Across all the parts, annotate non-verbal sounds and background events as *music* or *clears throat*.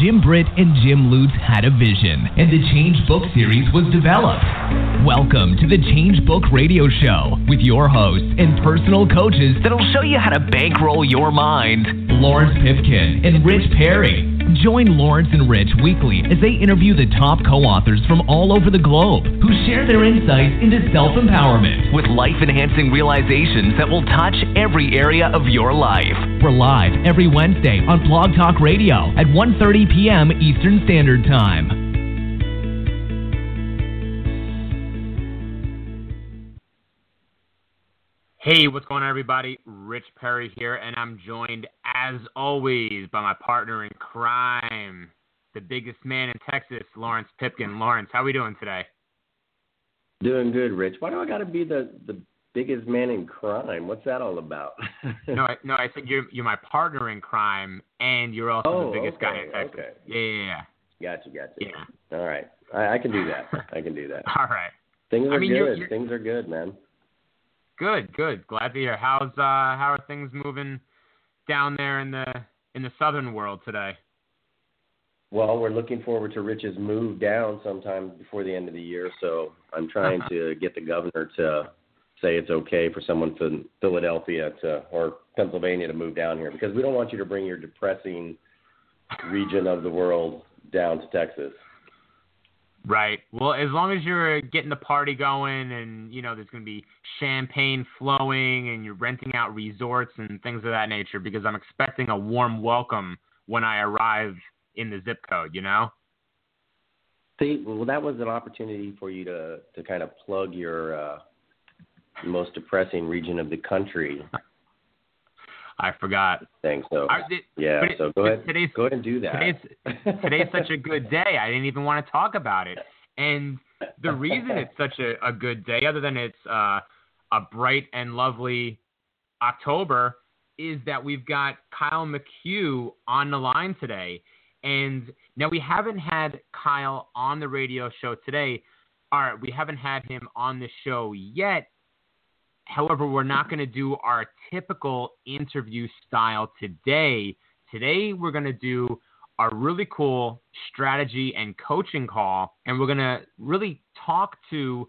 Jim Britt and Jim Lutz had a vision, and the Change Book series was developed. Welcome to the Change Book Radio Show with your hosts and personal coaches that'll show you how to bankroll your mind, Lawrence Pipkin and Rich Perry. Join Lawrence and Rich weekly as they interview the top co authors from all over the globe who share their insights into self empowerment with life enhancing realizations that will touch every area of your life. We're live every Wednesday on Blog Talk Radio at 1.30 p.m. Eastern Standard Time. Hey, what's going on, everybody? Rich Perry here, and I'm joined, as always, by my partner in crime, the biggest man in Texas, Lawrence Pipkin. Lawrence, how are we doing today? Doing good, Rich. Why do I got to be the the biggest man in crime? What's that all about? *laughs* no, I, no, I said you're you're my partner in crime, and you're also oh, the biggest okay, guy in Texas. Okay. Yeah, yeah, yeah. Gotcha, gotcha. Yeah. All right, I, I can do that. *laughs* I can do that. all right. Things are I mean, good. you're, you're... Things are good, man. Good, good. Glad to hear. How's uh how are things moving down there in the in the southern world today? Well, we're looking forward to Rich's move down sometime before the end of the year, so I'm trying *laughs* to get the governor to say it's okay for someone from Philadelphia to or Pennsylvania to move down here because we don't want you to bring your depressing region of the world down to Texas. Right. Well, as long as you're getting the party going and, you know, there's going to be champagne flowing and you're renting out resorts and things of that nature because I'm expecting a warm welcome when I arrive in the zip code, you know? See, well, that was an opportunity for you to, to kind of plug your uh, most depressing region of the country. I forgot. Thanks. So I, it, yeah. It, so go ahead. Today's, go ahead and do that. Today's, *laughs* today's such a good day. I didn't even want to talk about it. And the reason it's such a, a good day, other than it's uh, a bright and lovely October, is that we've got Kyle McCue on the line today. And now we haven't had Kyle on the radio show today. All right, we haven't had him on the show yet However, we're not going to do our typical interview style today. Today, we're going to do a really cool strategy and coaching call, and we're going to really talk to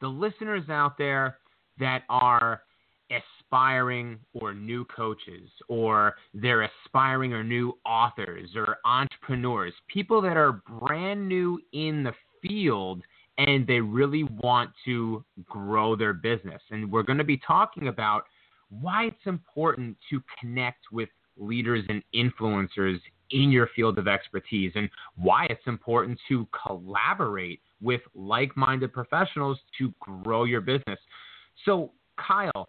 the listeners out there that are aspiring or new coaches, or they're aspiring or new authors or entrepreneurs, people that are brand new in the field and they really want to grow their business. And we're going to be talking about why it's important to connect with leaders and influencers in your field of expertise and why it's important to collaborate with like minded professionals to grow your business. So, Kyle,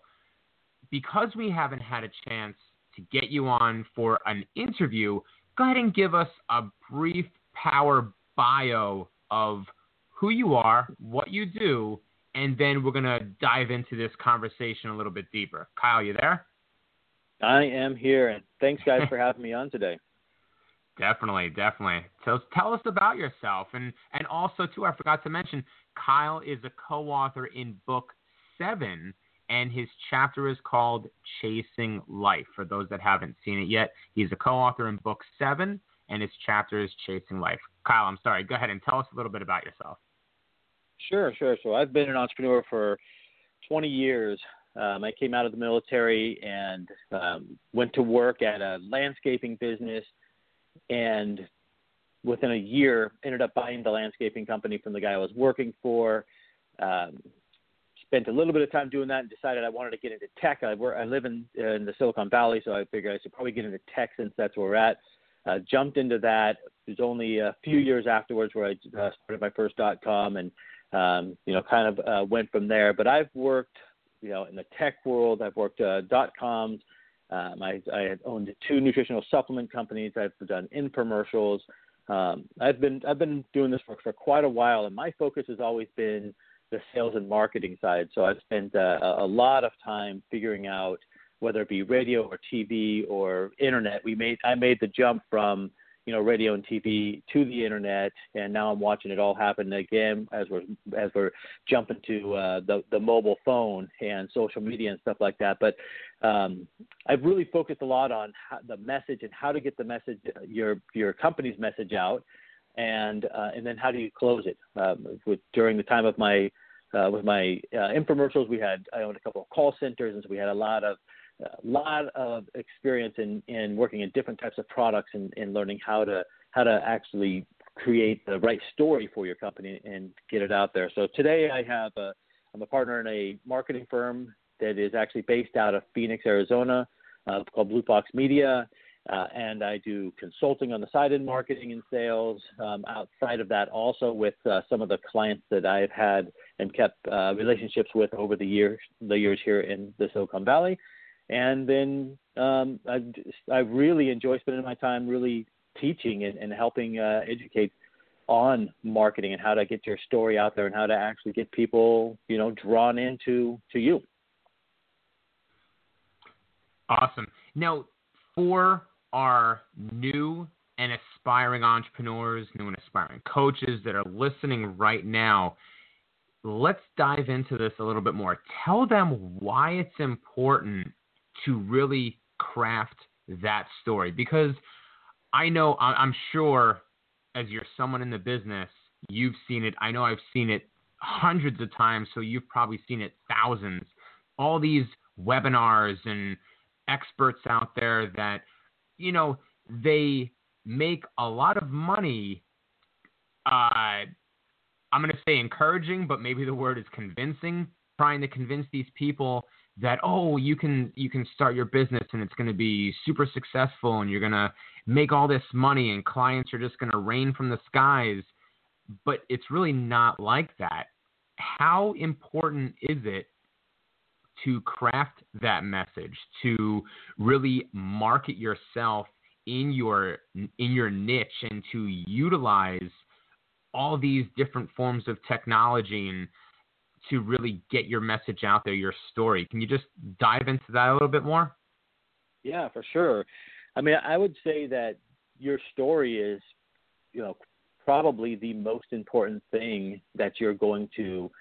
because we haven't had a chance to get you on for an interview, go ahead and give us a brief power bio of who you are, what you do, and then we're going to dive into this conversation a little bit deeper. Kyle, you there? I am here, and thanks, guys, *laughs* for having me on today. Definitely, definitely. So tell us about yourself, and and also too, I forgot to mention, Kyle is a co-author in book seven, and his chapter is called Chasing Life. For those that haven't seen it yet, he's a co-author in book seven, and his chapter is Chasing Life. Kyle, I'm sorry. Go ahead and tell us a little bit about yourself. Sure, sure. So I've been an entrepreneur for 20 years. Um, I came out of the military and um, went to work at a landscaping business, and within a year, ended up buying the landscaping company from the guy I was working for. Um, spent a little bit of time doing that and decided I wanted to get into tech. I work, I live in in the Silicon Valley, so I figured I should probably get into tech since that's where we're at. Uh, jumped into that. It was only a few years afterwards where I uh, started my first dot com and um, you know, kind of uh, went from there. But I've worked, you know, in the tech world. I've worked uh, dot coms. Um, I, I had owned two nutritional supplement companies. I've done infomercials. Um, I've been I've been doing this for, for quite a while, and my focus has always been the sales and marketing side. So I've spent uh, a lot of time figuring out whether it be radio or TV or internet. We made I made the jump from you know radio and TV to the internet, and now I'm watching it all happen again as we're as we're jumping to uh, the the mobile phone and social media and stuff like that. But um, I've really focused a lot on how, the message and how to get the message your your company's message out, and uh, and then how do you close it? Um, with, during the time of my uh, with my uh, infomercials, we had I owned a couple of call centers, and so we had a lot of a lot of experience in, in working in different types of products and, and learning how to how to actually create the right story for your company and get it out there. So today I have a I'm a partner in a marketing firm that is actually based out of Phoenix, Arizona, uh, called Blue Fox Media. Uh, and I do consulting on the side in marketing and sales. Um, outside of that, also with uh, some of the clients that I've had and kept uh, relationships with over the years, the years here in the Silicon Valley and then um, I I really enjoy spending my time really teaching and, and helping uh, educate on marketing and how to get your story out there and how to actually get people you know drawn into to you. Awesome. Now, for our new and aspiring entrepreneurs, new and aspiring coaches that are listening right now, let's dive into this a little bit more. Tell them why it's important to really craft that story because I know I'm sure as you're someone in the business, you've seen it. I know I've seen it hundreds of times, so you've probably seen it thousands. All these webinars and experts out there that, you know, they make a lot of money. Uh, I'm going to say encouraging, but maybe the word is convincing, trying to convince these people that oh you can you can start your business and it's going to be super successful and you're going to make all this money and clients are just going to rain from the skies. But it's really not like that. How important is it to craft that message to really market yourself in your in your niche and to utilize all these different forms of technology and to really get your message out there, your story. Can you just dive into that a little bit more? Yeah, for sure. I mean, I would say that your story is, you know, probably the most important thing that you're going to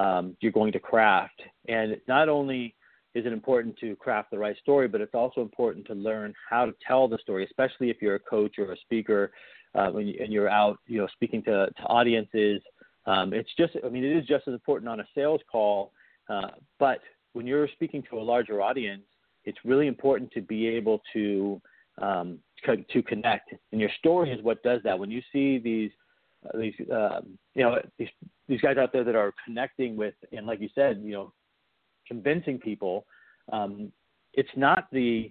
um, you're going to craft. And not only is it important to craft the right story, but it's also important to learn how to tell the story, especially if you're a coach or a speaker uh, and you're out, you know, speaking to, to audiences um, it's just, I mean, it is just as important on a sales call, uh, but when you're speaking to a larger audience, it's really important to be able to um, to connect. And your story is what does that. When you see these uh, these um, you know these these guys out there that are connecting with, and like you said, you know, convincing people, um, it's not the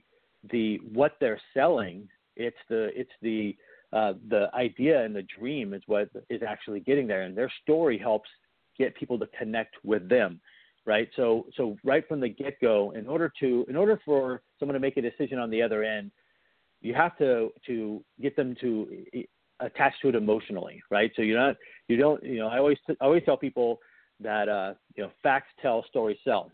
the what they're selling. It's the it's the uh, the idea and the dream is what is actually getting there, and their story helps get people to connect with them, right? So, so right from the get go, in order to, in order for someone to make a decision on the other end, you have to to get them to attach to it emotionally, right? So you're not, you don't, you know, I always, I always tell people that, uh, you know, facts tell, stories sell.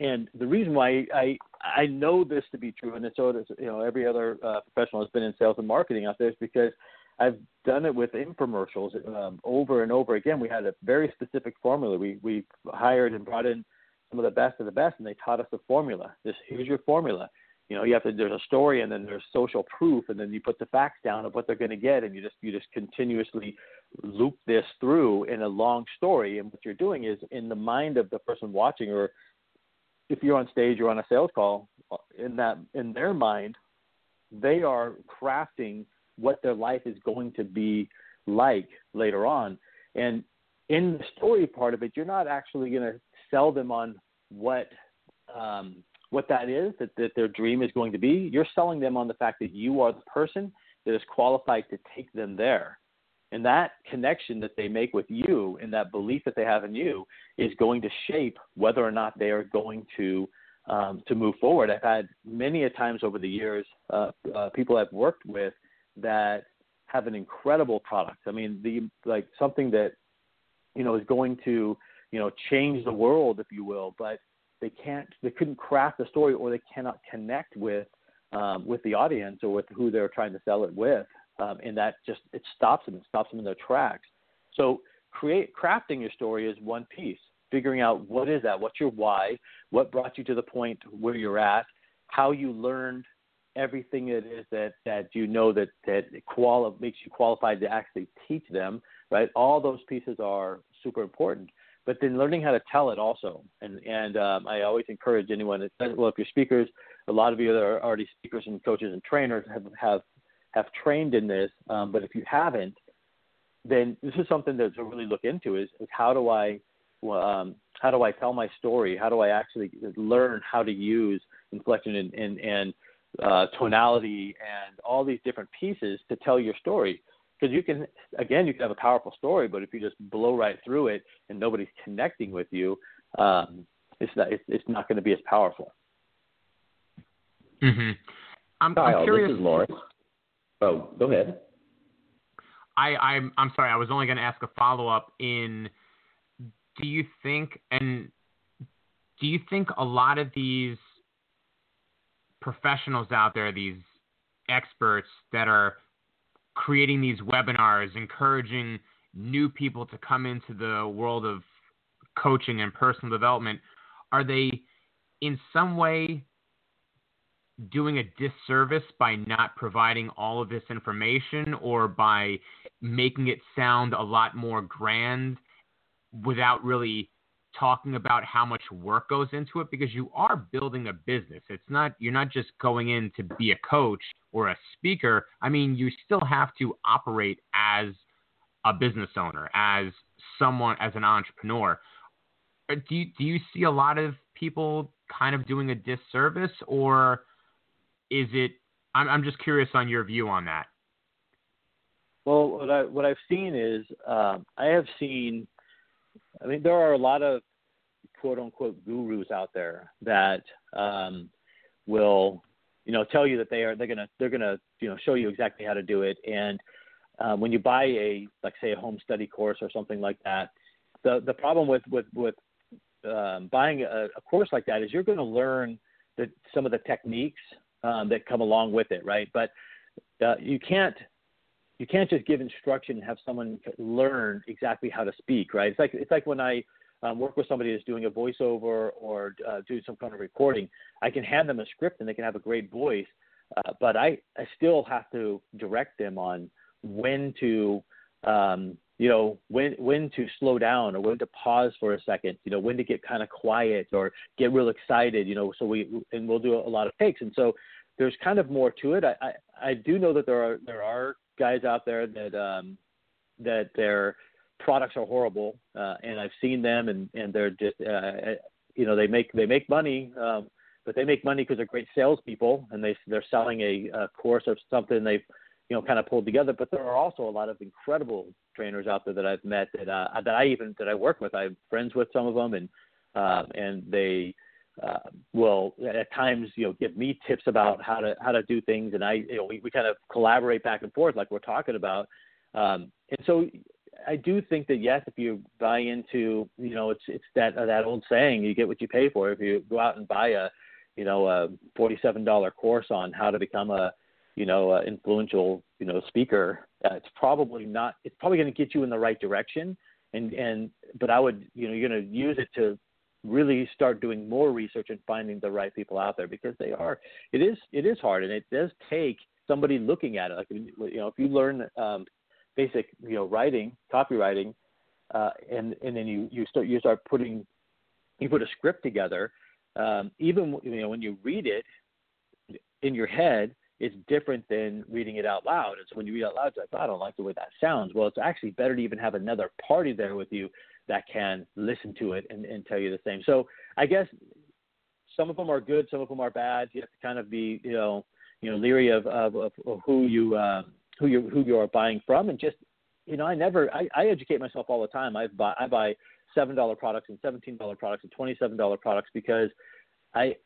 And the reason why I I know this to be true, and it's so does you know every other uh, professional has been in sales and marketing out there, is because I've done it with infomercials um, over and over again. We had a very specific formula. We we hired and brought in some of the best of the best, and they taught us the formula. This here's your formula. You know, you have to. There's a story, and then there's social proof, and then you put the facts down of what they're going to get, and you just you just continuously loop this through in a long story. And what you're doing is in the mind of the person watching or if you're on stage or on a sales call, in that in their mind, they are crafting what their life is going to be like later on. And in the story part of it, you're not actually going to sell them on what um, what that is that, that their dream is going to be. You're selling them on the fact that you are the person that is qualified to take them there. And that connection that they make with you and that belief that they have in you is going to shape whether or not they are going to um, to move forward. I've had many a times over the years uh, uh, people I've worked with that have an incredible product. I mean, the like something that you know is going to you know change the world, if you will, but they can't they couldn't craft the story or they cannot connect with um, with the audience or with who they're trying to sell it with um, and that just it stops them, it stops them in their tracks. So create crafting your story is one piece. Figuring out what is that, what's your why, what brought you to the point where you're at, how you learned everything it is that that you know that that quali- makes you qualified to actually teach them, right? All those pieces are super important. But then learning how to tell it also, and and um, I always encourage anyone that well, if you're speakers, a lot of you that are already speakers and coaches and trainers have have have trained in this, um, but if you haven't, then this is something that to really look into is, is how do I um, how do I tell my story? How do I actually learn how to use inflection and, and, and uh, tonality and all these different pieces to tell your story? Because you can, again, you can have a powerful story, but if you just blow right through it and nobody's connecting with you, um, it's not it's, it's not going to be as powerful. Mm-hmm. I'm, Kyle, I'm curious. this is Lawrence. Oh, go ahead. I, I'm I'm sorry. I was only going to ask a follow up. In do you think and do you think a lot of these professionals out there, these experts that are creating these webinars, encouraging new people to come into the world of coaching and personal development, are they in some way doing a disservice by not providing all of this information or by making it sound a lot more grand without really talking about how much work goes into it because you are building a business. It's not you're not just going in to be a coach or a speaker. I mean, you still have to operate as a business owner, as someone as an entrepreneur. Uh, do you, do you see a lot of people kind of doing a disservice or is it? I'm, I'm just curious on your view on that. Well, what I what I've seen is um, I have seen. I mean, there are a lot of quote unquote gurus out there that um, will, you know, tell you that they are they're gonna they're gonna you know show you exactly how to do it. And um, when you buy a like say a home study course or something like that, the the problem with with with um, buying a, a course like that is you're going to learn the, some of the techniques um, that come along with it, right? But uh, you can't you can't just give instruction and have someone learn exactly how to speak, right? It's like it's like when I um, work with somebody that's doing a voiceover or uh, do some kind of recording. I can hand them a script and they can have a great voice, uh, but I I still have to direct them on when to um, you know when when to slow down or when to pause for a second you know when to get kind of quiet or get real excited you know so we and we'll do a lot of takes. And so there's kind of more to it. I i, I do know that there are there are guys out there that um that their products are horrible uh and i've seen them and and they're just uh you know they make they make money um but they make money because they're great salespeople and they they're selling a, a course or something they've you know kind of pulled together. But there are also a lot of incredible trainers out there that I've met that uh, that I even that I work with. I'm friends with some of them, and uh, and they uh, will at times you know give me tips about how to how to do things, and I you know we, we kind of collaborate back and forth like we're talking about. Um, and so I do think that yes, if you buy into you know it's it's that uh, that old saying you get what you pay for. If you go out and buy a you know a forty seven dollar course on how to become a you know, uh, influential, you know, speaker, uh, it's probably not. It's probably going to get you in the right direction. And and but I would, you know, you're going to use it to really start doing more research and finding the right people out there because they are. It is it is hard and it does take somebody looking at it. Like you know, if you learn um, basic, you know, writing, copywriting, uh, and and then you you start you start putting you put a script together. Um, even you know when you read it in your head, is different than reading it out loud. And so when you read out loud, it's like, oh, I don't like the way that sounds. Well, it's actually better to even have another party there with you that can listen to it and, and tell you the same. So I guess some of them are good, some of them are bad. You have to kind of be, you know, you know, leery of, of, of who you uh, who you who you are buying from, and just, you know, I never I, I educate myself all the time. I buy I buy seven dollar products and seventeen dollar products and twenty seven dollar products because I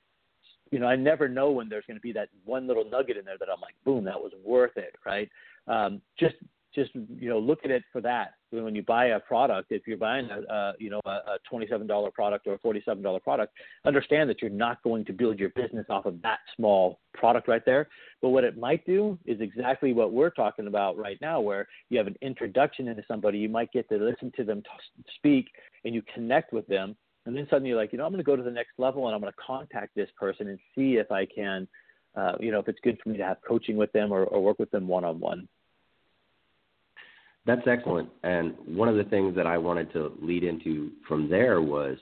you know, I never know when there's going to be that one little nugget in there that I'm like, boom, that was worth it, right? Um, just just you know look at it for that when you buy a product if you're buying a, a you know a, a $27 product or a $47 product understand that you're not going to build your business off of that small product right there but what it might do is exactly what we're talking about right now where you have an introduction into somebody you might get to listen to them t- speak and you connect with them and then suddenly you're like you know i'm going to go to the next level and i'm going to contact this person and see if i can uh, you know if it's good for me to have coaching with them or, or work with them one on one that's excellent. And one of the things that I wanted to lead into from there was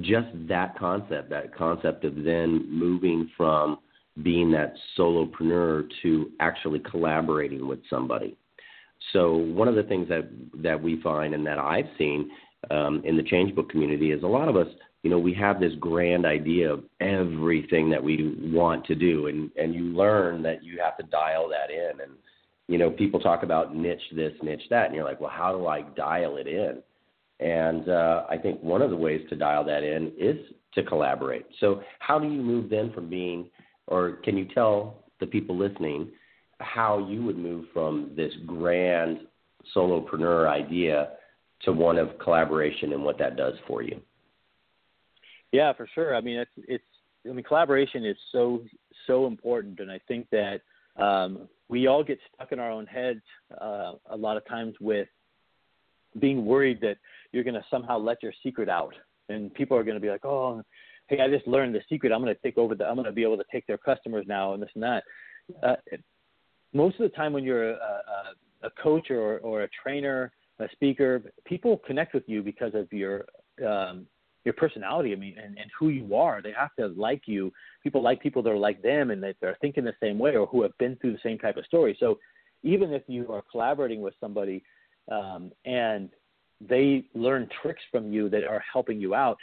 just that concept, that concept of then moving from being that solopreneur to actually collaborating with somebody. So one of the things that that we find and that I've seen um, in the Changebook community is a lot of us, you know, we have this grand idea of everything that we want to do, and and you learn that you have to dial that in and you know, people talk about niche this, niche that, and you're like, well, how do I dial it in? And uh, I think one of the ways to dial that in is to collaborate. So, how do you move then from being, or can you tell the people listening how you would move from this grand solopreneur idea to one of collaboration and what that does for you? Yeah, for sure. I mean, it's it's. I mean, collaboration is so so important, and I think that um, we all get stuck in our own heads uh, a lot of times with being worried that you're going to somehow let your secret out, and people are going to be like, "Oh, hey, I just learned the secret. I'm going to take over the. I'm going to be able to take their customers now, and this and that." Uh, most of the time, when you're a, a, a coach or, or a trainer, a speaker, people connect with you because of your um, your personality. I mean, and, and who you are. They have to like you. People like people that are like them and that they're thinking the same way or who have been through the same type of story. So even if you are collaborating with somebody um, and they learn tricks from you that are helping you out,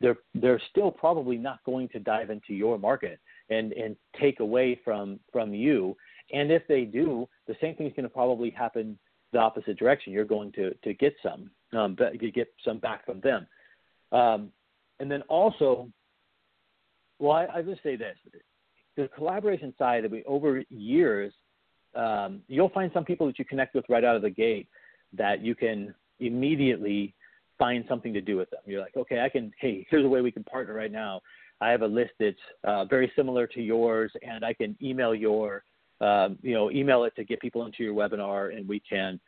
they're they're still probably not going to dive into your market and and take away from from you. And if they do, the same thing is going to probably happen the opposite direction. You're going to to get some um, you get some back from them. Um, and then also, well, I, I just say this: the collaboration side of it over years, um, you'll find some people that you connect with right out of the gate that you can immediately find something to do with them. You're like, okay, I can. Hey, here's a way we can partner right now. I have a list that's uh, very similar to yours, and I can email your, um, you know, email it to get people into your webinar, and we can,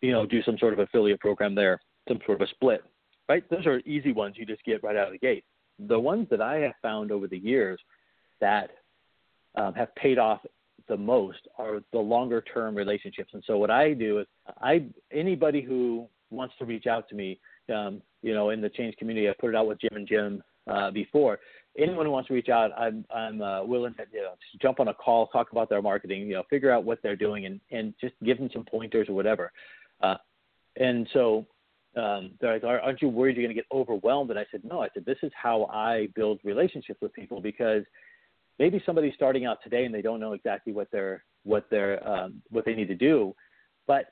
you know, do some sort of affiliate program there, some sort of a split right? Those are easy ones you just get right out of the gate. The ones that I have found over the years that um, have paid off the most are the longer term relationships. And so what I do is I anybody who wants to reach out to me, um, you know, in the change community, I put it out with Jim and Jim uh, before. Anyone who wants to reach out, I'm I'm uh, willing to you know, jump on a call, talk about their marketing, you know, figure out what they're doing, and and just give them some pointers or whatever. Uh, and so um, they're like, aren't you worried you're going to get overwhelmed? And I said, no. I said, this is how I build relationships with people because maybe somebody's starting out today and they don't know exactly what they're what they're um, what they need to do, but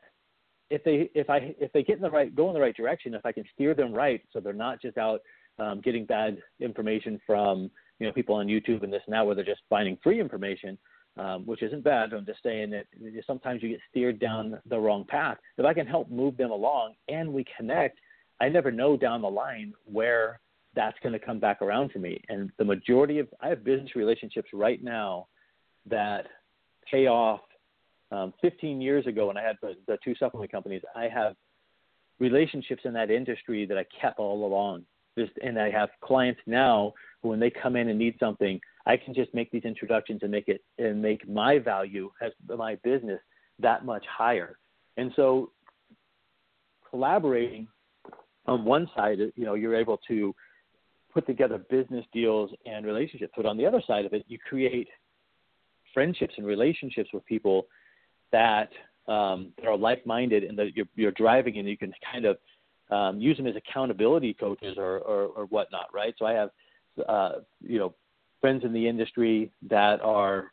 if they if I if they get in the right go in the right direction, if I can steer them right, so they're not just out um, getting bad information from you know people on YouTube and this and that, where they're just finding free information, um, which isn't bad. I'm just saying that sometimes you get steered down the wrong path. If I can help move them along and we connect, I never know down the line where that's going to come back around for me. And the majority of I have business relationships right now that pay off. Um, 15 years ago, when I had the, the two supplement companies, I have relationships in that industry that I kept all along. Just, and I have clients now who, when they come in and need something, I can just make these introductions and make it and make my value as my business that much higher. And so collaborating on one side, you know, you're able to put together business deals and relationships. But on the other side of it, you create friendships and relationships with people that um, that are like-minded and that you're, you're driving, and you can kind of um, use them as accountability coaches or, or, or whatnot, right? So I have, uh, you know, friends in the industry that are,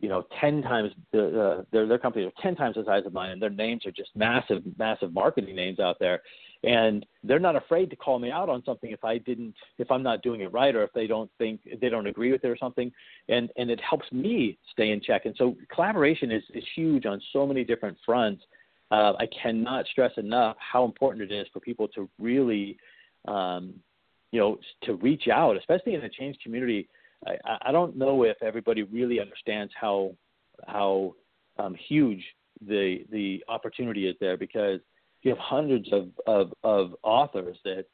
you know, ten times the uh, their their companies are ten times the size of mine, and their names are just massive, massive marketing names out there. and they're not afraid to call me out on something if I didn't if I'm not doing it right or if they don't think they don't agree with it or something and and it helps me stay in check and so collaboration is is huge on so many different fronts uh, I cannot stress enough how important it is for people to really um, you know to reach out especially in the change community. I, I don't know if everybody really understands how how um, huge the the opportunity is there because you have hundreds of, of, of authors that,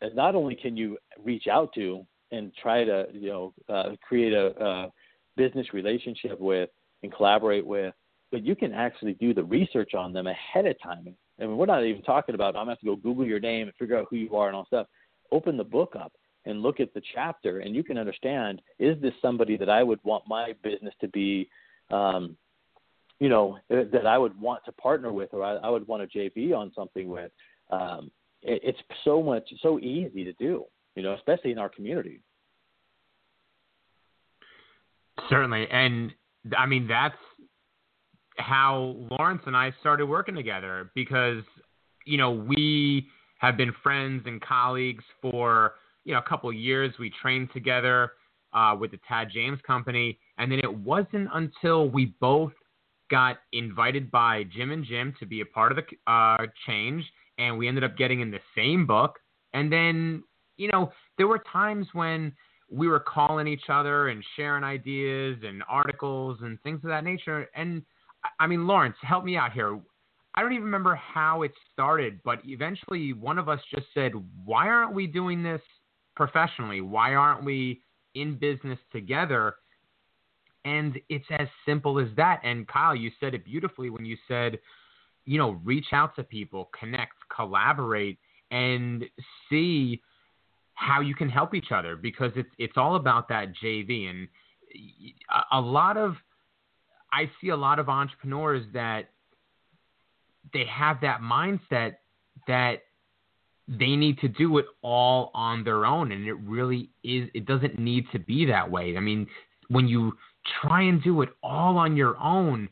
that not only can you reach out to and try to you know uh, create a, a business relationship with and collaborate with, but you can actually do the research on them ahead of time. I mean, we're not even talking about I'm to have to go Google your name and figure out who you are and all stuff. Open the book up and look at the chapter, and you can understand: is this somebody that I would want my business to be um, you know that I would want to partner with or I, I would want to JV on something with. Um, it, it's so much so easy to do, you know, especially in our community. Certainly, and I mean that's how Lawrence and I started working together because you know we have been friends and colleagues for you know a couple years. We trained together uh, with the Tad James Company, and then it wasn't until we both got invited by Jim and Jim to be a part of the uh, change, and we ended up getting in the same book. And then, you know, there were times when we were calling each other and sharing ideas and articles and things of that nature. And I mean, Lawrence, help me out here. I don't even remember how it started, but eventually one of us just said, Why aren't we doing this professionally? Why aren't we in business together? And it's as simple as that. And Kyle, you said it beautifully when you said, you know, reach out to people, connect, collaborate, and see how you can help each other because it's it's all about that JV. And a lot of I see a lot of entrepreneurs that they have that mindset that they need to do it all on their own and it really is it doesn't need to be that way i mean when you try and do it all on your own,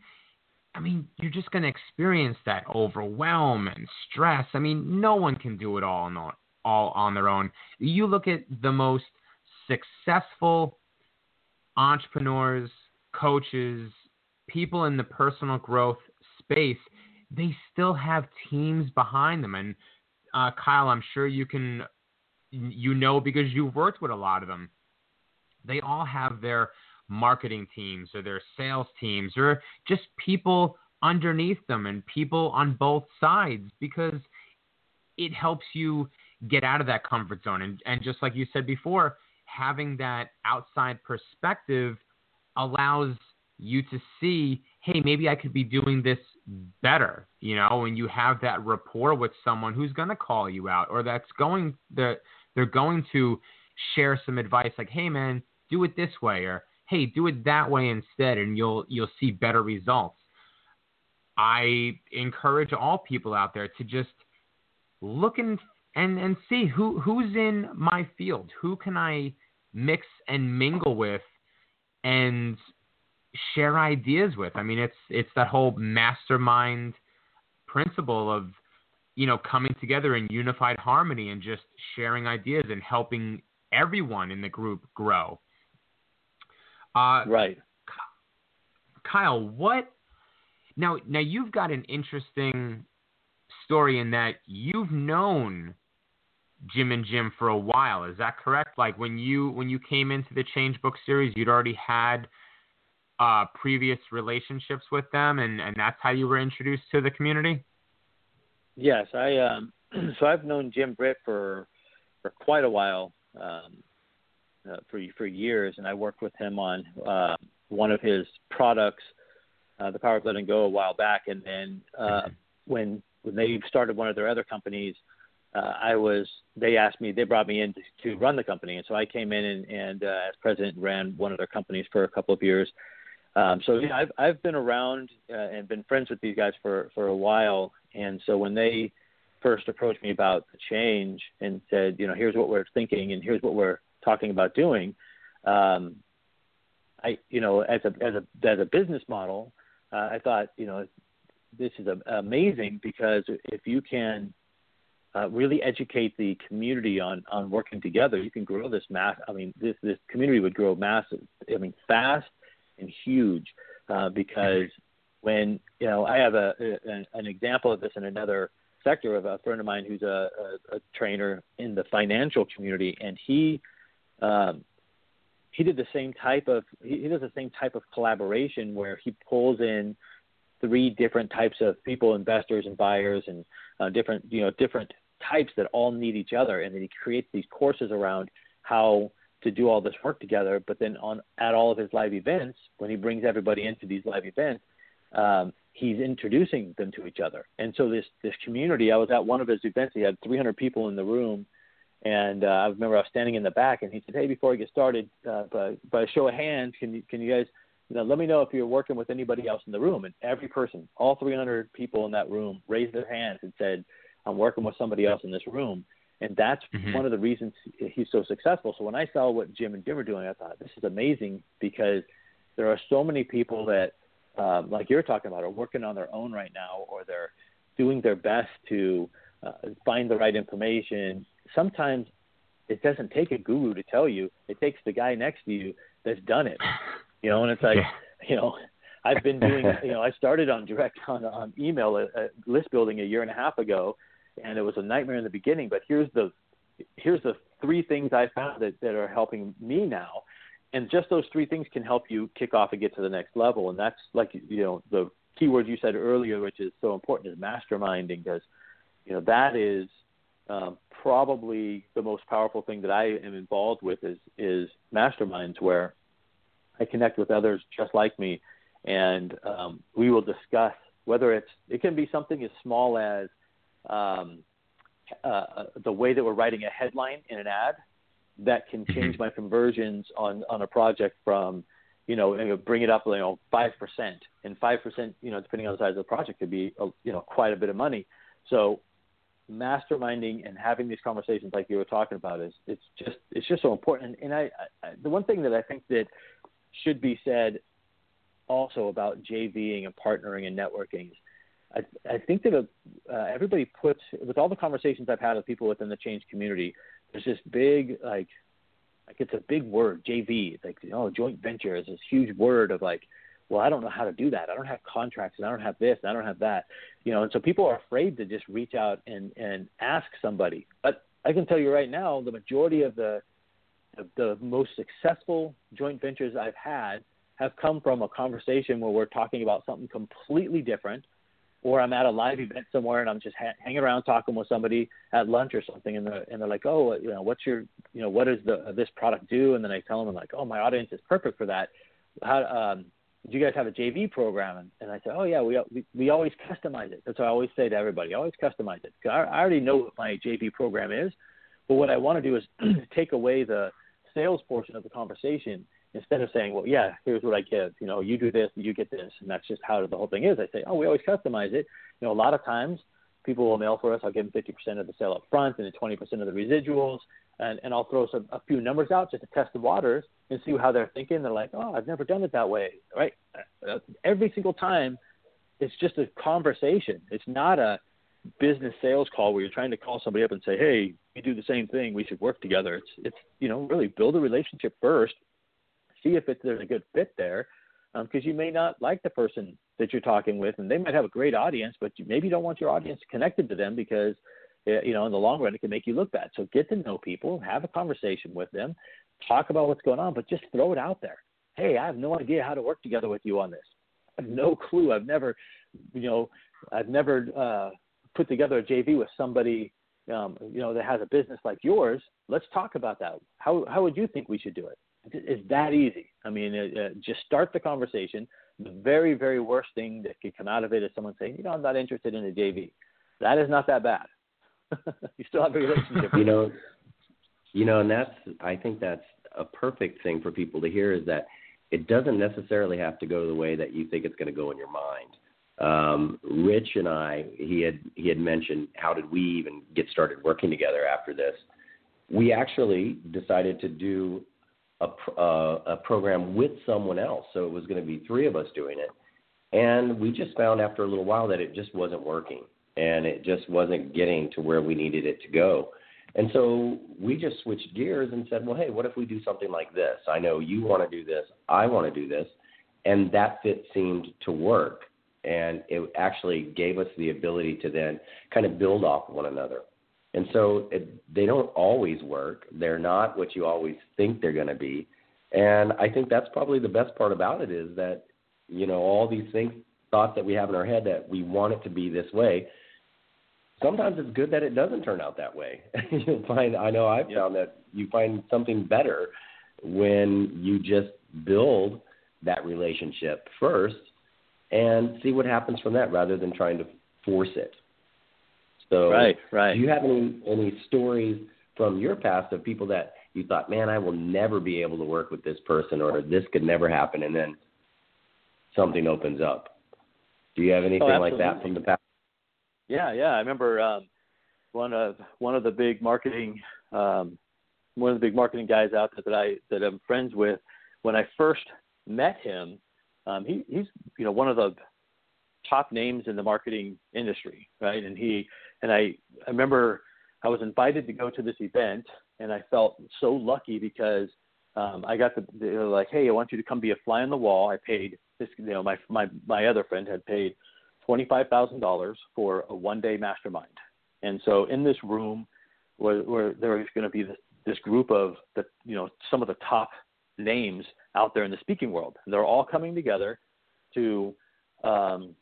I mean, you're just going to experience that overwhelm and stress. I mean, no one can do it all on, all on their own. You look at the most successful entrepreneurs, coaches, people in the personal growth space, they still have teams behind them. And uh, Kyle, I'm sure you can, you know, because you've worked with a lot of them. They all have their marketing teams or their sales teams or just people underneath them and people on both sides because it helps you get out of that comfort zone. And, and just like you said before, having that outside perspective allows you to see, hey, maybe I could be doing this better, you know, and you have that rapport with someone who's going to call you out or that's going that they're going to share some advice like, hey man, do it this way or hey, do it that way instead, and you'll you'll see better results. I encourage all people out there to just look and and, and see who who's in my field, who can I mix and mingle with, and share ideas with. I mean, it's it's that whole mastermind principle of you know coming together in unified harmony and just sharing ideas and helping everyone in the group grow. Uh, right. Kyle, what? Now, now you've got an interesting story in that you've known Jim and Jim for a while. Is that correct? Like when you when you came into the Change Book series, you'd already had uh, previous relationships with them, and and that's how you were introduced to the community. Yes, I um, *clears throat* so I've known Jim Britt for for quite a while. Um, uh, for for years, and I worked with him on uh, one of his products, uh, the Power of Letting Go, a while back. And then uh, when when they started one of their other companies, uh, I was they asked me they brought me in to, to run the company, and so I came in and, and uh, as president ran one of their companies for a couple of years. Um, so yeah, I've I've been around uh, and been friends with these guys for for a while, and so when they first approached me about the change and said, you know, here's what we're thinking and here's what we're talking about doing, um, I you know as a as a as a business model, uh, I thought you know this is a, amazing because if you can uh, really educate the community on on working together, you can grow this mass. I mean, this this community would grow massive. I mean, fast and huge uh, because when you know I have a, a an example of this in another sector of a friend of mine who's a, a, a trainer in the financial community, and he um, he did the same type of he, he does the same type of collaboration where he pulls in three different types of people, investors and buyers, and uh, different you know different types that all need each other, and then he creates these courses around how to do all this work together. But then on at all of his live events, when he brings everybody into these live events, um, he's introducing them to each other. And so this this community, I was at one of his events. He had 300 people in the room, and uh, I remember I was standing in the back, and he said, "Hey, before I get started, uh, by, by a show of hands, can you can you guys you know, let me know if you're working with anybody else in the room. And every person, all 300 people in that room, raised their hands and said, I'm working with somebody else in this room. And that's mm-hmm. one of the reasons he's so successful. So when I saw what Jim and Jim are doing, I thought this is amazing because there are so many people that, um, like you're talking about, are working on their own right now, or they're doing their best to uh, find the right information. Sometimes it doesn't take a guru to tell you; it takes the guy next to you that's done it. *laughs* You know, and it's like, you know, I've been doing, *laughs* you know, I started on direct on, on email a, a list building a year and a half ago, and it was a nightmare in the beginning. But here's the here's the three things I found that, that are helping me now, and just those three things can help you kick off and get to the next level. And that's like you know the keyword you said earlier, which is so important, is masterminding, because you know that is um, probably the most powerful thing that I am involved with is is masterminds where I connect with others just like me, and um, we will discuss whether it's it can be something as small as um, uh, the way that we're writing a headline in an ad that can change mm-hmm. my conversions on on a project from you know bring it up you know five percent and five percent you know depending on the size of the project could be a, you know quite a bit of money so masterminding and having these conversations like you were talking about is it's just it's just so important and I, I the one thing that I think that should be said also about JVing and partnering and networking. I, I think that uh, everybody puts, with all the conversations I've had with people within the change community, there's this big, like, like it's a big word, JV. Like, oh, joint venture is this huge word of like, well, I don't know how to do that. I don't have contracts and I don't have this and I don't have that. You know, and so people are afraid to just reach out and, and ask somebody. But I can tell you right now, the majority of the the most successful joint ventures I've had have come from a conversation where we're talking about something completely different, or I'm at a live event somewhere and I'm just ha- hanging around talking with somebody at lunch or something, and they're and they're like, oh, you know, what's your, you know, what does the uh, this product do? And then I tell them, I'm like, oh, my audience is perfect for that. How, um, do you guys have a JV program? And, and I say, oh yeah, we, we we always customize it. That's what I always say to everybody. Always customize it. I, I already know what my JV program is, but what I want to do is *clears throat* take away the sales portion of the conversation instead of saying, well, yeah, here's what I give. You know, you do this, you get this, and that's just how the whole thing is. I say, oh, we always customize it. You know, a lot of times people will mail for us. I'll give them 50% of the sale up front and then 20% of the residuals, and, and I'll throw some, a few numbers out just to test the waters and see how they're thinking. They're like, oh, I've never done it that way, right? Uh, every single time, it's just a conversation. It's not a business sales call where you're trying to call somebody up and say, "Hey, we do the same thing. We should work together." It's it's you know really build a relationship first, see if it's, there's a good fit there, because um, you may not like the person that you're talking with, and they might have a great audience, but you maybe don't want your audience connected to them because eh, you know in the long run it can make you look bad. So get to know people, have a conversation with them, talk about what's going on, but just throw it out there. Hey, I have no idea how to work together with you on this. I have no clue. I've never, you know, I've never uh, put together a JV with somebody, um, you know, that has a business like yours, let's talk about that. How how would you think we should do it? It's that easy. I mean, uh, uh, just start the conversation. The very very worst thing that could come out of it is someone saying, you know, I'm not interested in a JV. That is not that bad. *laughs* you still have a relationship. you know, you know, and that's I think that's a perfect thing for people to hear is that it doesn't necessarily have to go the way that you think it's going to go in your mind um, Rich and I, he had he had mentioned how did we even get started working together after this? We actually decided to do a, uh, a program with someone else, so it was going to be three of us doing it, and we just found after a little while that it just wasn't working. and it just wasn't getting to where we needed it to go. And so we just switched gears and said, well, hey, what if we do something like this? I know you want to do this, I want to do this, and that fit seemed to work. And it actually gave us the ability to then kind of build off one another. And so it, they don't always work. They're not what you always think they're going to be. And I think that's probably the best part about it is that, you know, all these things, thoughts that we have in our head that we want it to be this way, sometimes it's good that it doesn't turn out that way. *laughs* you find, I know I've found that you find something better when you just build that relationship first and see what happens from that rather than trying to force it. So, right, right. Do you have any any stories from your past of people that you thought, man, I will never be able to work with this person, or this could never happen, and then something opens up? Do you have anything oh, like that from the past? Yeah, yeah. I remember um, one of one of the big marketing um, one of the big marketing guys out there that I that I'm friends with. When I first met him, um, he, he's you know one of the top names in the marketing industry, right? And he and I I remember I was invited to go to this event, and I felt so lucky because um, I got the they were like, hey, I want you to come be a fly on the wall. I paid this, you know, my my my other friend had paid twenty five thousand dollars for a one day mastermind, and so in this room where, where there was going to be this this group of the you know some of the top names out there in the speaking world. And they're all coming together to um,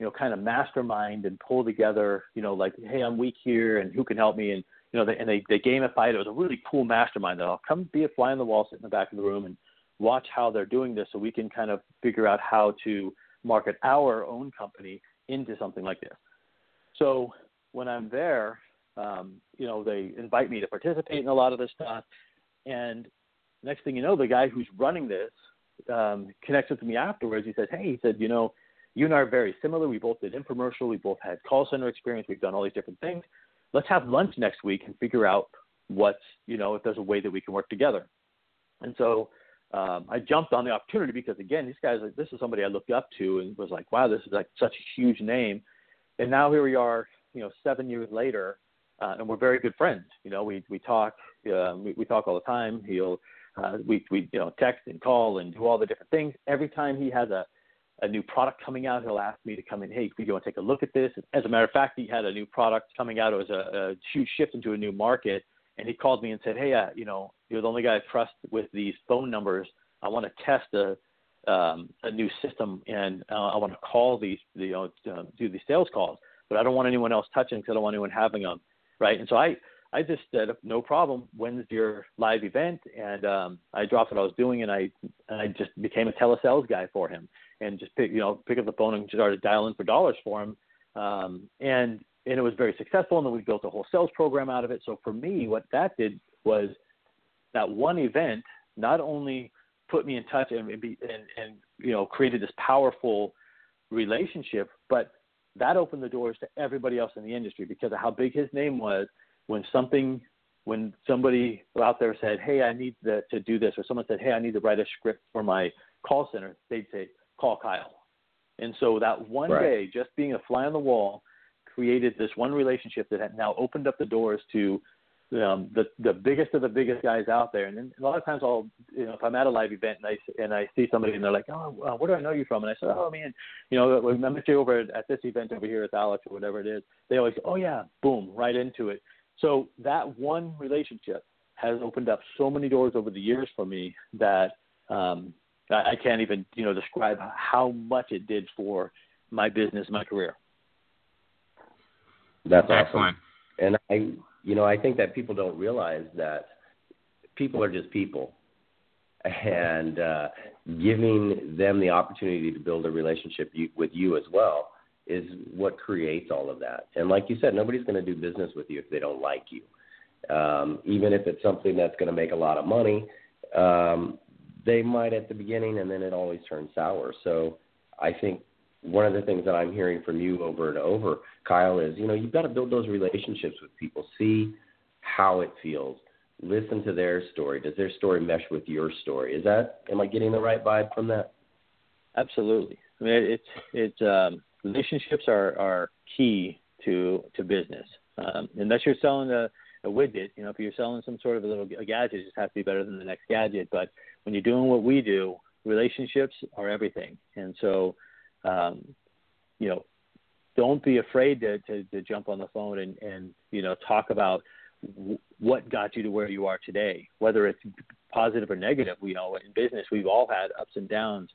you know, kind of mastermind and pull together, you know, like, hey, I'm weak here, and who can help me? And you know, they, and they they gamified it. It was a really cool mastermind. That I'll come be a fly on the wall, sit in the back of the room, and watch how they're doing this, so we can kind of figure out how to market our own company into something like this. So when I'm there, um, you know, they invite me to participate in a lot of this stuff, and next thing you know, the guy who's running this um, connects with me afterwards. He says, "Hey," he said, "You know." You and I are very similar. We both did infomercial. We both had call center experience. We've done all these different things. Let's have lunch next week and figure out what's, you know, if there's a way that we can work together. And so um, I jumped on the opportunity because, again, these guys, this is somebody I looked up to and was like, wow, this is like such a huge name. And now here we are, you know, seven years later, uh, and we're very good friends. You know, we we talk, uh, we, we talk all the time. He'll, uh, we we you know text and call and do all the different things. Every time he has a a new product coming out, he'll ask me to come in. Hey, could you want to take a look at this? As a matter of fact, he had a new product coming out. It was a, a huge shift into a new market, and he called me and said, "Hey, uh, you know, you're the only guy I trust with these phone numbers. I want to test a um, a new system, and uh, I want to call these, you know, uh, do these sales calls, but I don't want anyone else touching because I don't want anyone having them, right? And so I." I just said, no problem. When's your live event? And um, I dropped what I was doing, and I and I just became a telesales guy for him and just pick you know pick up the phone and just started dialing for dollars for him. Um, and and it was very successful. And then we built a whole sales program out of it. So for me, what that did was that one event not only put me in touch and and, and, and you know created this powerful relationship, but that opened the doors to everybody else in the industry because of how big his name was. When something when somebody out there said, "Hey, I need the, to do this," or someone said, "Hey, I need to write a script for my call center," they'd say, call Kyle. And so that one right. day, just being a fly on the wall, created this one relationship that had now opened up the doors to um, the the biggest of the biggest guys out there. And then a lot of times, I'll you know if I'm at a live event and I and I see somebody and they're like, oh, uh, where do I know you from? And I say, oh man, you know, I met you over at this event over here at Alex or whatever it is. They always, oh yeah, boom, right into it. So that one relationship has opened up so many doors over the years for me that um, I can't even you know describe how much it did for my business, my career. That's excellent. Awesome. And I, you know, I think that people don't realize that people are just people, and uh, giving them the opportunity to build a relationship you, with you as well is what creates all of that. And like you said, nobody's going to do business with you if they don't like you. Um, even if it's something that's going to make a lot of money, um, they might at the beginning, and then it always turns sour. So I think one of the things that I'm hearing from you over and over, Kyle, is you know you've got to build those relationships with people, see how it feels, listen to their story. Does their story mesh with your story? Is that am I getting the right vibe from that? Absolutely. I mean, it's it's um, relationships are are key to to business. Um, unless you're selling a, a widget, you know, if you're selling some sort of a little a gadget, it just has to be better than the next gadget. But when you're doing what we do, relationships are everything. And so, um, you know, don't be afraid to, to, to jump on the phone and, and, you know, talk about w- what got you to where you are today, whether it's positive or negative. You know, in business, we've all had ups and downs,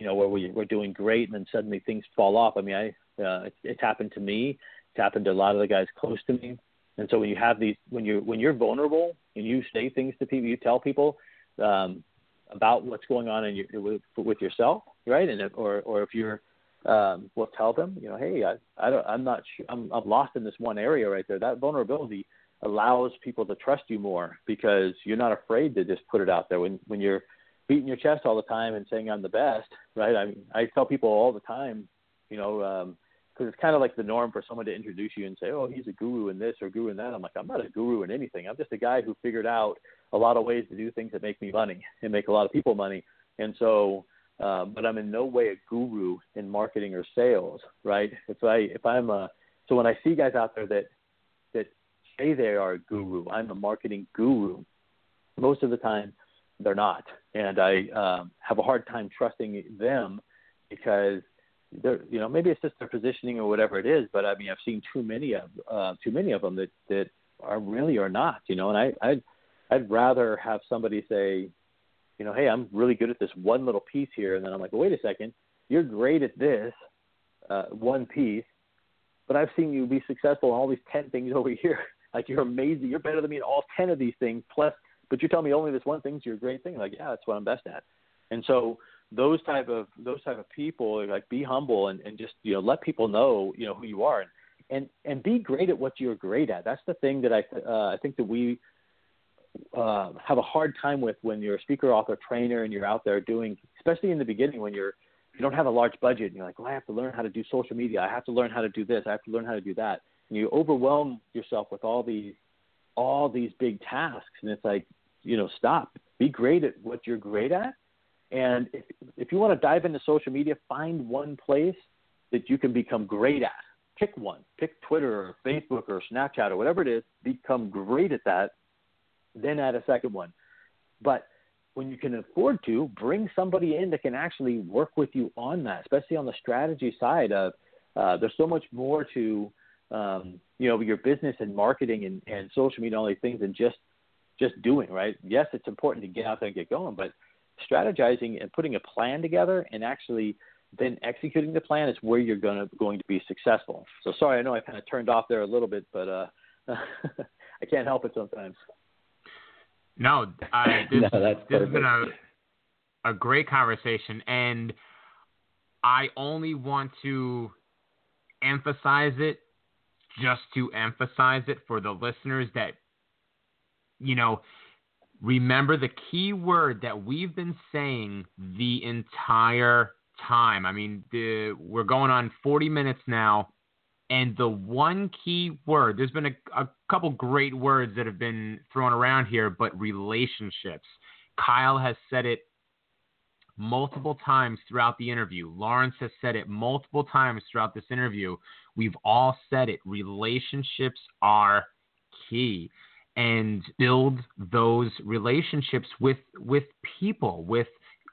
you know, where we, we're doing great and then suddenly things fall off. I mean, I, uh, it's, it's happened to me. It's happened to a lot of the guys close to me. And so when you have these, when you're, when you're vulnerable and you say things to people, you tell people, um, about what's going on in your, with, with yourself, right? And if, or or if you're, um, well, tell them, you know, hey, I, I don't, I'm not, sure, I'm, I'm lost in this one area right there. That vulnerability allows people to trust you more because you're not afraid to just put it out there. When when you're beating your chest all the time and saying I'm the best, right? I mean, I tell people all the time, you know, um, because it's kind of like the norm for someone to introduce you and say, "Oh, he's a guru in this or guru in that." I'm like, I'm not a guru in anything. I'm just a guy who figured out a lot of ways to do things that make me money and make a lot of people money. And so, uh, but I'm in no way a guru in marketing or sales, right? If I if I'm a so when I see guys out there that that say they are a guru, I'm a marketing guru. Most of the time, they're not, and I um, have a hard time trusting them because they're you know maybe it's just their positioning or whatever it is but i mean i've seen too many of uh too many of them that that are really are not you know and i I'd, i'd rather have somebody say you know hey i'm really good at this one little piece here and then i'm like well, wait a second. You're great at this uh one piece but i've seen you be successful in all these 10 things *laughs* over here. Like you're amazing. You're better than me in all 10 of these things plus but you tell me only this one thing's your great thing like yeah that's what i'm best at. And so those type of those type of people like be humble and, and just you know let people know you know who you are and and and be great at what you're great at. That's the thing that i uh, i think that we uh, have a hard time with when you're a speaker author trainer and you're out there doing especially in the beginning when you're you don't have a large budget and you're like well i have to learn how to do social media. I have to learn how to do this. I have to learn how to do that. And you overwhelm yourself with all these all these big tasks. And it's like you know stop be great at what you're great at and if, if you want to dive into social media, find one place that you can become great at. Pick one. Pick Twitter or Facebook or Snapchat or whatever it is. Become great at that. Then add a second one. But when you can afford to, bring somebody in that can actually work with you on that, especially on the strategy side of uh, there's so much more to um, you know your business and marketing and, and social media and all these things than just just doing right. Yes, it's important to get out there and get going, but strategizing and putting a plan together and actually then executing the plan is where you're going to going to be successful. So sorry, I know I kind of turned off there a little bit, but uh, *laughs* I can't help it sometimes. No, I, *laughs* this, no, this has been a a great conversation, and I only want to emphasize it just to emphasize it for the listeners that you know remember the key word that we've been saying the entire time. I mean, the, we're going on 40 minutes now, and the one key word, there's been a, a couple great words that have been thrown around here, but relationships. Kyle has said it multiple times throughout the interview. Larunce has said it multiple times throughout this interview. We've all said it. Relationships are key and build those relationships with with people, with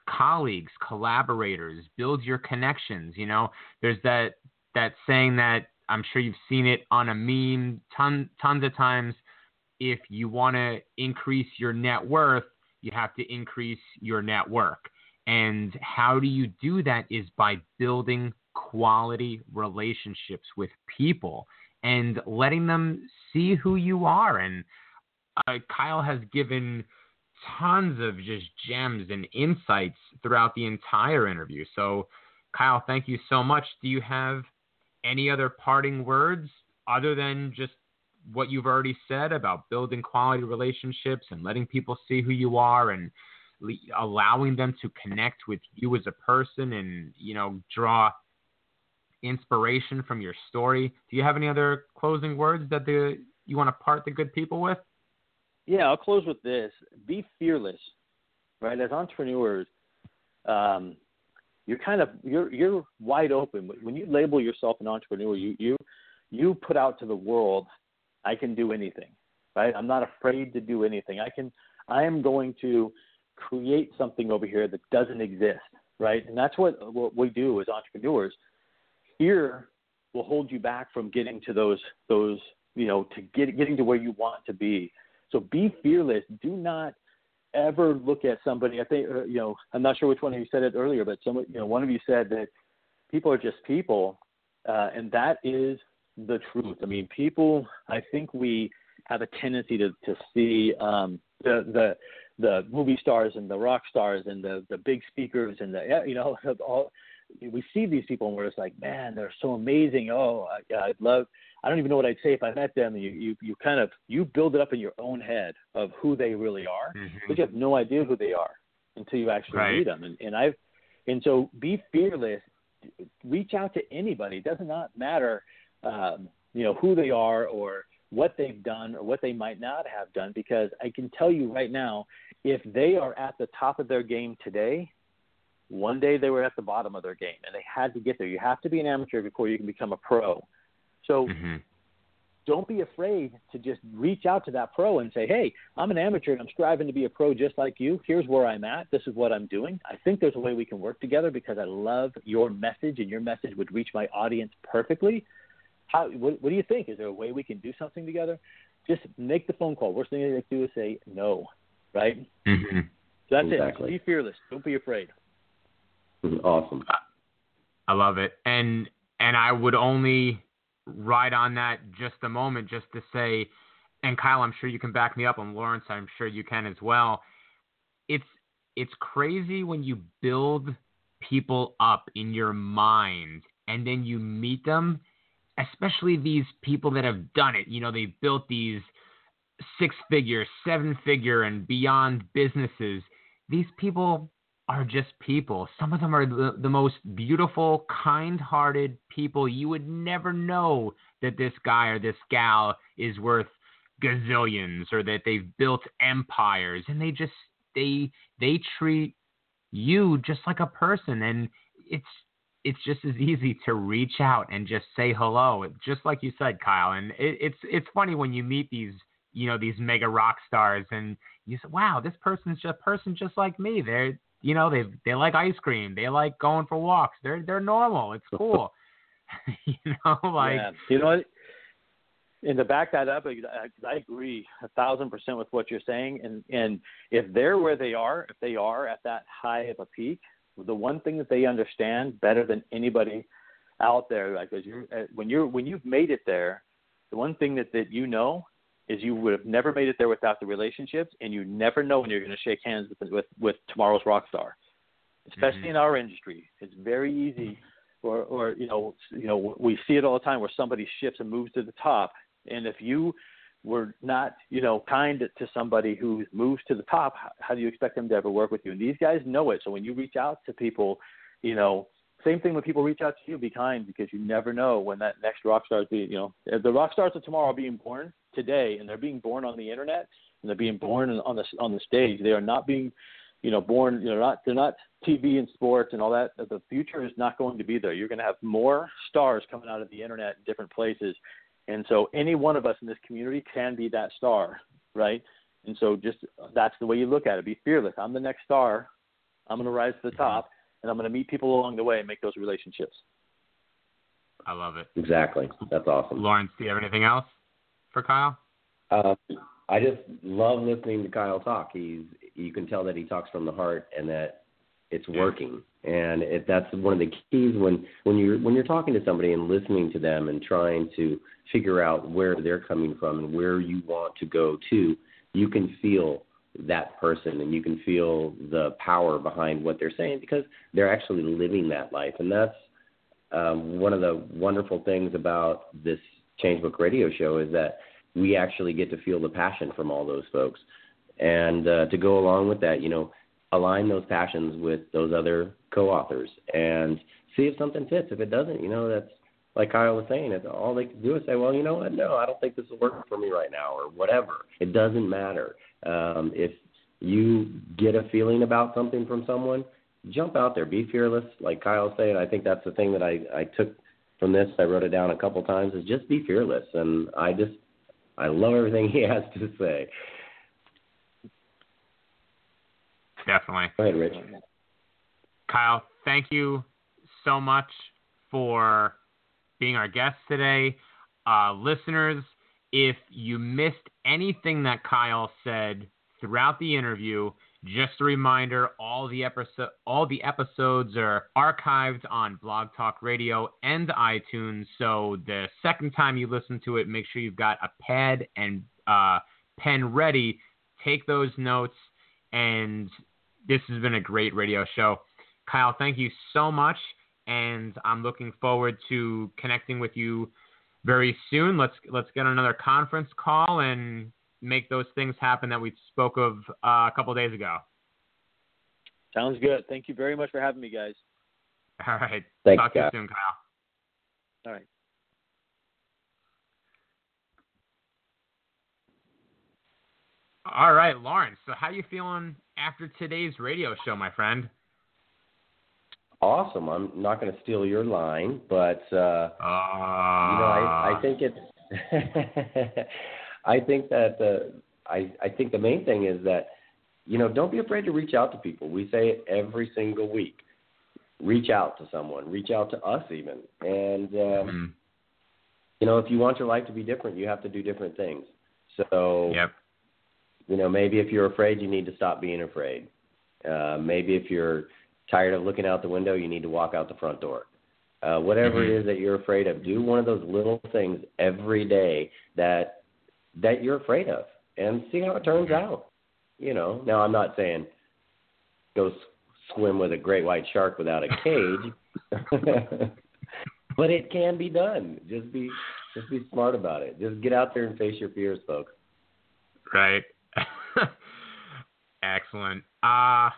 colleagues, collaborators, build your connections. You know, there's that that saying that I'm sure you've seen it on a meme ton, tons of times. If you want to increase your net worth, you have to increase your network. And how do you do that is by building quality relationships with people and letting them see who you are and uh, Kyle has given tons of just gems and insights throughout the entire interview. So, Kyle, thank you so much. Do you have any other parting words other than just what you've already said about building quality relationships and letting people see who you are and allowing them to connect with you as a person and, you know, draw inspiration from your story? Do you have any other closing words that the you want to part the good people with? Yeah, I'll close with this: be fearless, right? As entrepreneurs, um, you're kind of you're you're wide open when you label yourself an entrepreneur. You you you put out to the world, I can do anything, right? I'm not afraid to do anything. I can, I am going to create something over here that doesn't exist, right? And that's what what we do as entrepreneurs. Fear will hold you back from getting to those those you know to get getting to where you want to be. So be fearless. Do not ever look at somebody. I think uh, you know. I'm not sure which one of you said it earlier, but some you know one of you said that people are just people, uh, and that is the truth. I mean, people. I think we have a tendency to to see um, the the the movie stars and the rock stars and the the big speakers and the you know *laughs* all we see these people and we're just like man they're so amazing. Oh I, I'd love I don't even know what I'd say if I met them. And you you you kind of you build it up in your own head of who they really are. Mhm. but you have no idea who they are until you actually Right. meet them. And and I've and so be fearless. Reach out to anybody. It does not matter um, you know who they are or what they've done or what they might not have done because I can tell you right now if they are at the top of their game today, one day they were at the bottom of their game and they had to get there. You have to be an amateur before you can become a pro. So Mhm. don't be afraid to just reach out to that pro and say, "Hey, I'm an amateur and I'm striving to be a pro just like you. Here's where I'm at. This is what I'm doing. I think there's a way we can work together because I love your message and your message would reach my audience perfectly. How what, what do you think? Is there a way we can do something together? Just make the phone call. Worst thing they can do is say no, right? Mhm. So that's Exactly. it. Be fearless. Don't be afraid. Awesome. I love it. And and I would only ride on that just a moment just to say and Kyle, I'm sure you can back me up and Larunce, I'm sure you can as well. It's it's crazy when you build people up in your mind and then you meet them, especially these people that have done it. You know, they've built these six figure, seven figure and beyond businesses. These people are just people. Some of them are the, the most beautiful, kind hearted people. You would never know that this guy or this gal is worth gazillions or that they've built empires and they just they they treat you just like a person and it's it's just as easy to reach out and just say hello just like you said kyle and it, it's it's funny when you meet these you know these mega rock stars and you say wow this person's just a person just like me they're you know they they like ice cream they like going for walks they're they're normal it's *laughs* cool *laughs* you know like yeah. You know what? And to back that up, I, I agree a thousand percent with what you're saying. And and if they're where they are, if they are at that high of a peak, the one thing that they understand better than anybody out there, like as you're, uh, when you're when you've made it there, the one thing that that you know is you would have never made it there without the relationships, and you never know when you're going to shake hands with with, with tomorrow's rock star. Especially Mhm. in our industry, it's very easy or or you know you know we see it all the time where somebody shifts and moves to the top and if you were not you know kind to somebody who moves to the top how, how do you expect them to ever work with you and these guys know it so when you reach out to people you know same thing when people reach out to you be kind because you never know when that next rock star is being you know the rock stars of tomorrow are being born today and they're being born on the internet and they're being born on the on the stage they are not being you know, born, you know, not they're not TV and sports and all that. The future is not going to be there. You're going to have more stars coming out of the internet in different places, and so any one of us in this community can be that star, right? And so just that's the way you look at it. Be fearless. I'm the next star. I'm going to rise to the top, and I'm going to meet people along the way and make those relationships. I love it. Exactly. That's awesome. Larunce, do you have anything else for Kyle? Uh, I just love listening to Kyle talk. He's you can tell that he talks from the heart and that it's Yeah. working. And it, that's one of the keys when when you're when you're talking to somebody and listening to them and trying to figure out where they're coming from and where you want to go to, you can feel that person and you can feel the power behind what they're saying because they're actually living that life. And that's um, one of the wonderful things about this Changebook Radio show is that we actually get to feel the passion from all those folks. And uh, to go along with that, you know, align those passions with those other co-authors and see if something fits. If it doesn't, you know, that's like Kyle was saying, it's all they can do is say, well, you know what? No, I don't think this will work for me right now or whatever. It doesn't matter. Um, if you get a feeling about something from someone, jump out there, be fearless. Like Kyle said, I think that's the thing that I, I took from this, I wrote it down a couple times, is just be fearless. And I just, I love everything he *laughs* has to say. Definitely. Go ahead, Rich. Kyle, thank you so much for being our guest today. Uh, listeners, if you missed anything that Kyle said throughout the interview, just a reminder, all the episode, all the episodes are archived on Blog Talk Radio and iTunes. So the second time you listen to it, make sure you've got a pad and uh, pen ready. Take those notes, and this has been a great radio show. Kyle, thank you so much, and I'm looking forward to connecting with you very soon. Let's let's get another conference call and make those things happen that we spoke of uh, a couple of days ago. Sounds good. Thank you very much for having me, guys. All right. Thanks, Talk to you soon, Kyle. All right. All right, Larunce. So, how are you feeling after today's radio show, my friend? Awesome. I'm not going to steal your line, but uh, uh, you know, I, I think it's. *laughs* I think that uh, I I think the main thing is that you know don't be afraid to reach out to people. We say it every single week. Reach out to someone. Reach out to us even. And um, mm-hmm. you know, if you want your life to be different, you have to do different things. So yep. you know, maybe if you're afraid, you need to stop being afraid. Uh, maybe if you're tired of looking out the window, you need to walk out the front door. Uh, whatever mm-hmm. it is that you're afraid of, do one of those little things every day that that you're afraid of, and see how it turns out. You know, now I'm not saying go swim with a great white shark without a cage, *laughs* but it can be done. Just be just be smart about it. Just get out there and face your fears, folks. Right. *laughs* Excellent. Uh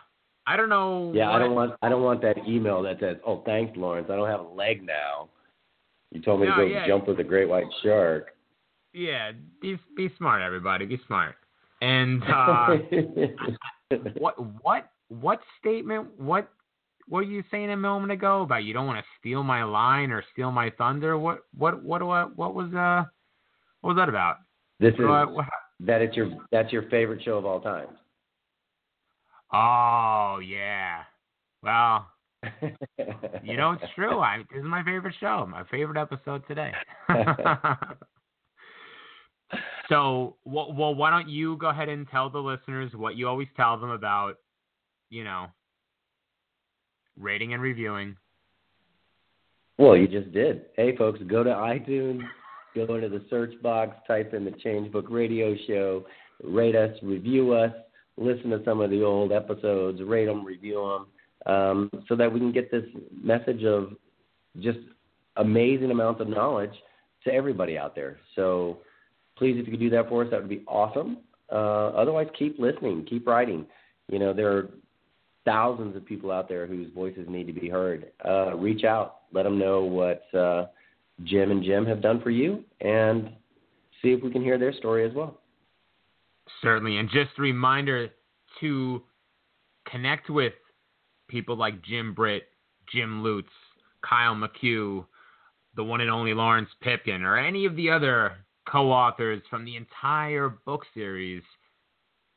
I don't know. Yeah, what... I don't want I don't want that email that says, "Oh, thanks, Larunce. I don't have a leg now." You told me no, to go yeah. jump with a great white shark. Yeah, be be smart, everybody. Be smart. And *laughs* uh, what what what statement? What what were you saying a moment ago about you don't want to steal my line or steal my thunder? What what what what what was uh what was that about? This is what, what, that it's your that's your favorite show of all time. Oh yeah. Well, you know it's true. *laughs* I this is my favorite show. My favorite episode today. *laughs* so, well, well, why don't you go ahead and tell the listeners what you always tell them about, you know, rating and reviewing. Well, you just did. Hey, folks, go to iTunes, go into the search box, type in the Change Book Radio Show, rate us, review us, listen to some of the old episodes, rate them, review them, um, so that we can get this message of just amazing amounts of knowledge to everybody out there. So please, if you could do that for us, that would be awesome. Uh, otherwise, keep listening, keep writing. You know, there are thousands of people out there whose voices need to be heard. Uh, reach out, let them know what uh, Jim and Jim have done for you, and see if we can hear their story as well. Certainly. And just a reminder to connect with people like Jim Britt, Jim Lutz, Kyle McCue, the one and only Larunce Pipkin, or any of the other co authors from the entire book series,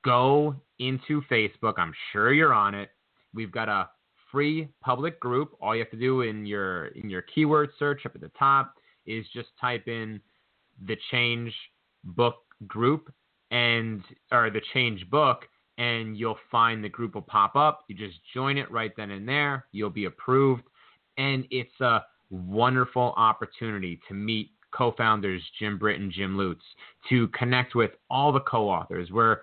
go into Facebook. I'm sure you're on it. We've got a free public group. All you have to do in your in your keyword search up at the top is just type in the change book group and or the change book and you'll find the group will pop up. You just join it right then and there. You'll be approved. And it's a wonderful opportunity to meet co-founders Jim Britt and Jim Lutz, to connect with all the co-authors. We're,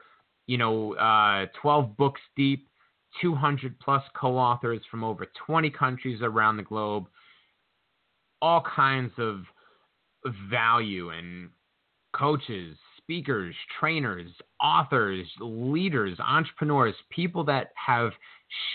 you know, uh, 12 books deep, 200 plus co-authors from over 20 countries around the globe, all kinds of value and coaches, speakers, trainers, authors, leaders, entrepreneurs, people that have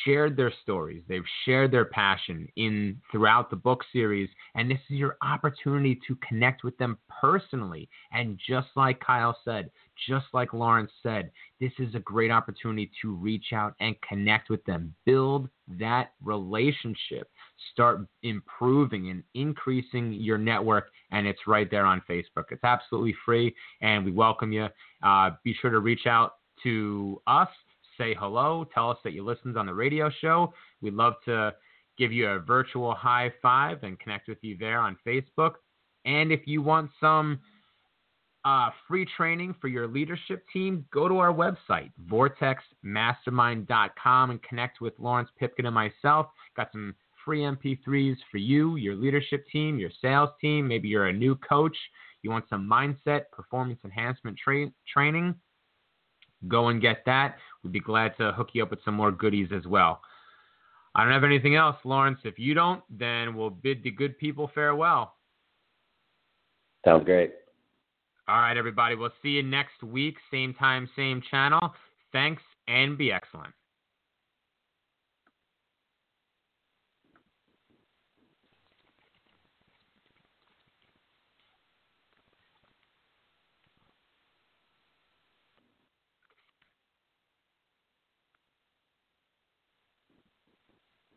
shared their stories. They've shared their passion in throughout the book series, and this is your opportunity to connect with them personally. And just like Kyle said, just like Larunce said, this is a great opportunity to reach out and connect with them, build that relationship start improving and increasing your network. And it's right there on Facebook. It's absolutely free, and we welcome you. Uh, be sure to reach out to us, say hello, tell us that you listened on the radio show. We'd love to give you a virtual high five and connect with you there on Facebook. And if you want some uh, free training for your leadership team, go to our website, vortexmastermind.com, and connect with Larunce Pipkin and myself. Got some free MP3s for you, your leadership team, your sales team. Maybe you're a new coach. You want some mindset, performance enhancement tra- training. Go and get that. We'd be glad to hook you up with some more goodies as well. I don't have anything else, Larunce. If you don't, then we'll bid the good people farewell. Sounds great. All right, everybody. We'll see you next week. Same time, same channel. Thanks and be excellent.